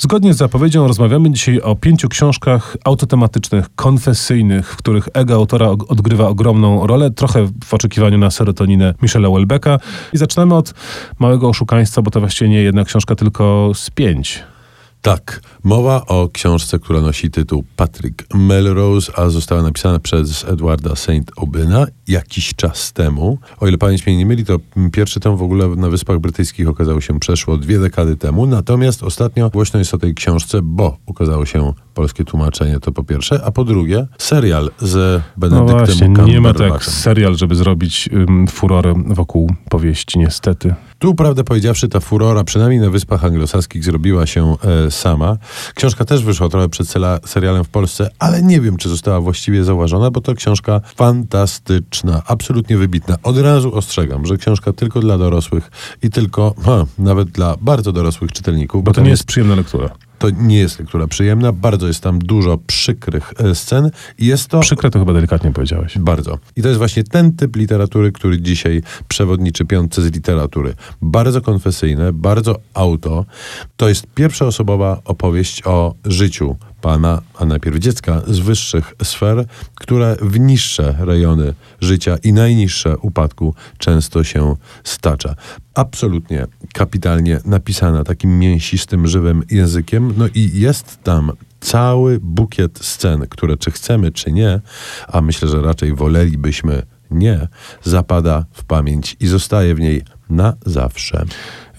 Zgodnie z zapowiedzią rozmawiamy dzisiaj o pięciu książkach autotematycznych, konfesyjnych, w których ego autora odgrywa ogromną rolę, trochę w oczekiwaniu na serotoninę Michela Welbecka. I zaczynamy od Małego Oszukaństwa, bo to właściwie nie jedna książka, tylko z pięć. Tak, mowa o książce, która nosi tytuł Patrick Melrose, a została napisana przez Edwarda Saint Obyna jakiś czas temu. O ile pamięć mnie nie myli, to pierwszy tom w ogóle na Wyspach Brytyjskich okazał się przeszło dwie dekady temu. Natomiast ostatnio głośno jest o tej książce, bo ukazało się polskie tłumaczenie, to po pierwsze, a po drugie serial z Benedyktem no właśnie, Nie ma tak serial, żeby zrobić um, furorę wokół powieści, niestety. Tu, prawdę powiedziawszy, ta furora, przynajmniej na Wyspach Anglosaskich, zrobiła się e, sama. Książka też wyszła trochę przed serialem w Polsce, ale nie wiem, czy została właściwie zauważona, bo to książka fantastyczna, absolutnie wybitna. Od razu ostrzegam, że książka tylko dla dorosłych i tylko, ha, nawet dla bardzo dorosłych czytelników. Bo, bo to nie jest przyjemna lektura. To nie jest lektura przyjemna, bardzo jest tam dużo przykrych e, scen i jest to... Przykre to chyba delikatnie powiedziałeś. Bardzo. I to jest właśnie ten typ literatury, który dzisiaj przewodniczy piątce z literatury. Bardzo konfesyjne, bardzo auto. To jest pierwszoosobowa opowieść o życiu pana, a najpierw dziecka, z wyższych sfer, które w niższe rejony życia i najniższe upadku często się stacza. Absolutnie kapitalnie napisana takim mięsistym, żywym językiem. No i jest tam cały bukiet scen, które czy chcemy, czy nie, a myślę, że raczej wolelibyśmy nie, zapada w pamięć i zostaje w niej na zawsze.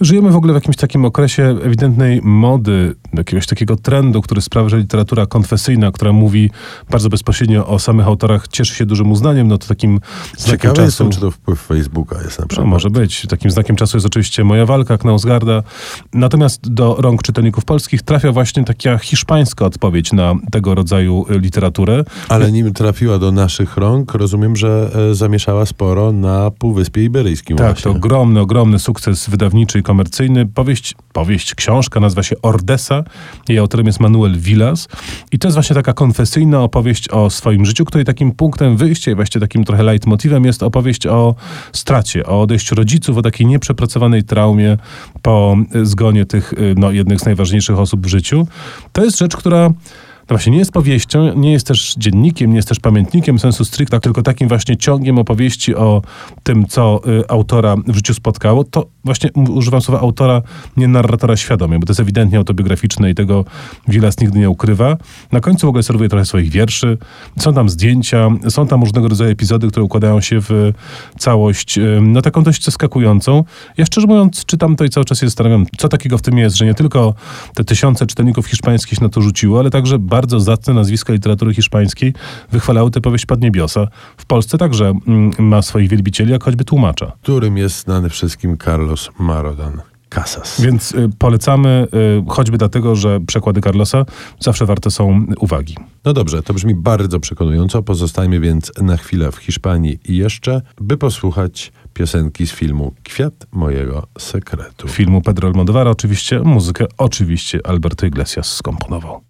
Żyjemy w ogóle w jakimś takim okresie ewidentnej mody, jakiegoś takiego trendu, który sprawia, że literatura konfesyjna, która mówi bardzo bezpośrednio o samych autorach, cieszy się dużym uznaniem, no to takim znakiem Ciekawe czasu... jestem, czy to wpływ Facebooka jest na przykład. No, może być. Takim znakiem czasu jest oczywiście Moja Walka, Knausgarda. Natomiast do rąk czytelników polskich trafia właśnie taka hiszpańska odpowiedź na tego rodzaju literaturę. Ale nim trafiła do naszych rąk, rozumiem, że e, zamieszała sporo na Półwyspie Iberyjskim Tak, właśnie. to ogromny, ogromny sukces wydawniczy i komercyjny. Powieść, powieść, książka nazywa się Ordesa. Jej autorem jest Manuel Villas. I to jest właśnie taka konfesyjna opowieść o swoim życiu, której takim punktem wyjścia i właściwie takim trochę leitmotivem jest opowieść o stracie, o odejściu rodziców, o takiej nieprzepracowanej traumie po zgonie tych no, jednych z najważniejszych osób w życiu. To jest rzecz, która to właśnie nie jest powieścią, nie jest też dziennikiem, nie jest też pamiętnikiem sensu stricta, tylko takim właśnie ciągiem opowieści o tym, co y, autora w życiu spotkało. To właśnie używam słowa autora, nie narratora świadomie, bo to jest ewidentnie autobiograficzne i tego Wilas nigdy nie ukrywa. Na końcu w ogóle serwuje trochę swoich wierszy. Są tam zdjęcia, są tam różnego rodzaju epizody, które układają się w całość, no taką dość zaskakującą. Ja szczerze mówiąc czytam to i cały czas się zastanawiam, co takiego w tym jest, że nie tylko te tysiące czytelników hiszpańskich na to rzuciło, ale także bardzo zacne nazwiska literatury hiszpańskiej wychwalały tę powieść Pod Niebiosa. W Polsce także mm, ma swoich wielbicieli, jak choćby tłumacza. Którym jest znany wszystkim Carlos Marodan. Casas. Więc y, polecamy, y, choćby dlatego, że przekłady Carlosa zawsze warte są uwagi. No dobrze, to brzmi bardzo przekonująco. Pozostajmy więc na chwilę w Hiszpanii i jeszcze, by posłuchać piosenki z filmu Kwiat mojego sekretu. Filmu Pedro Almodovara oczywiście, muzykę oczywiście Alberto Iglesias skomponował.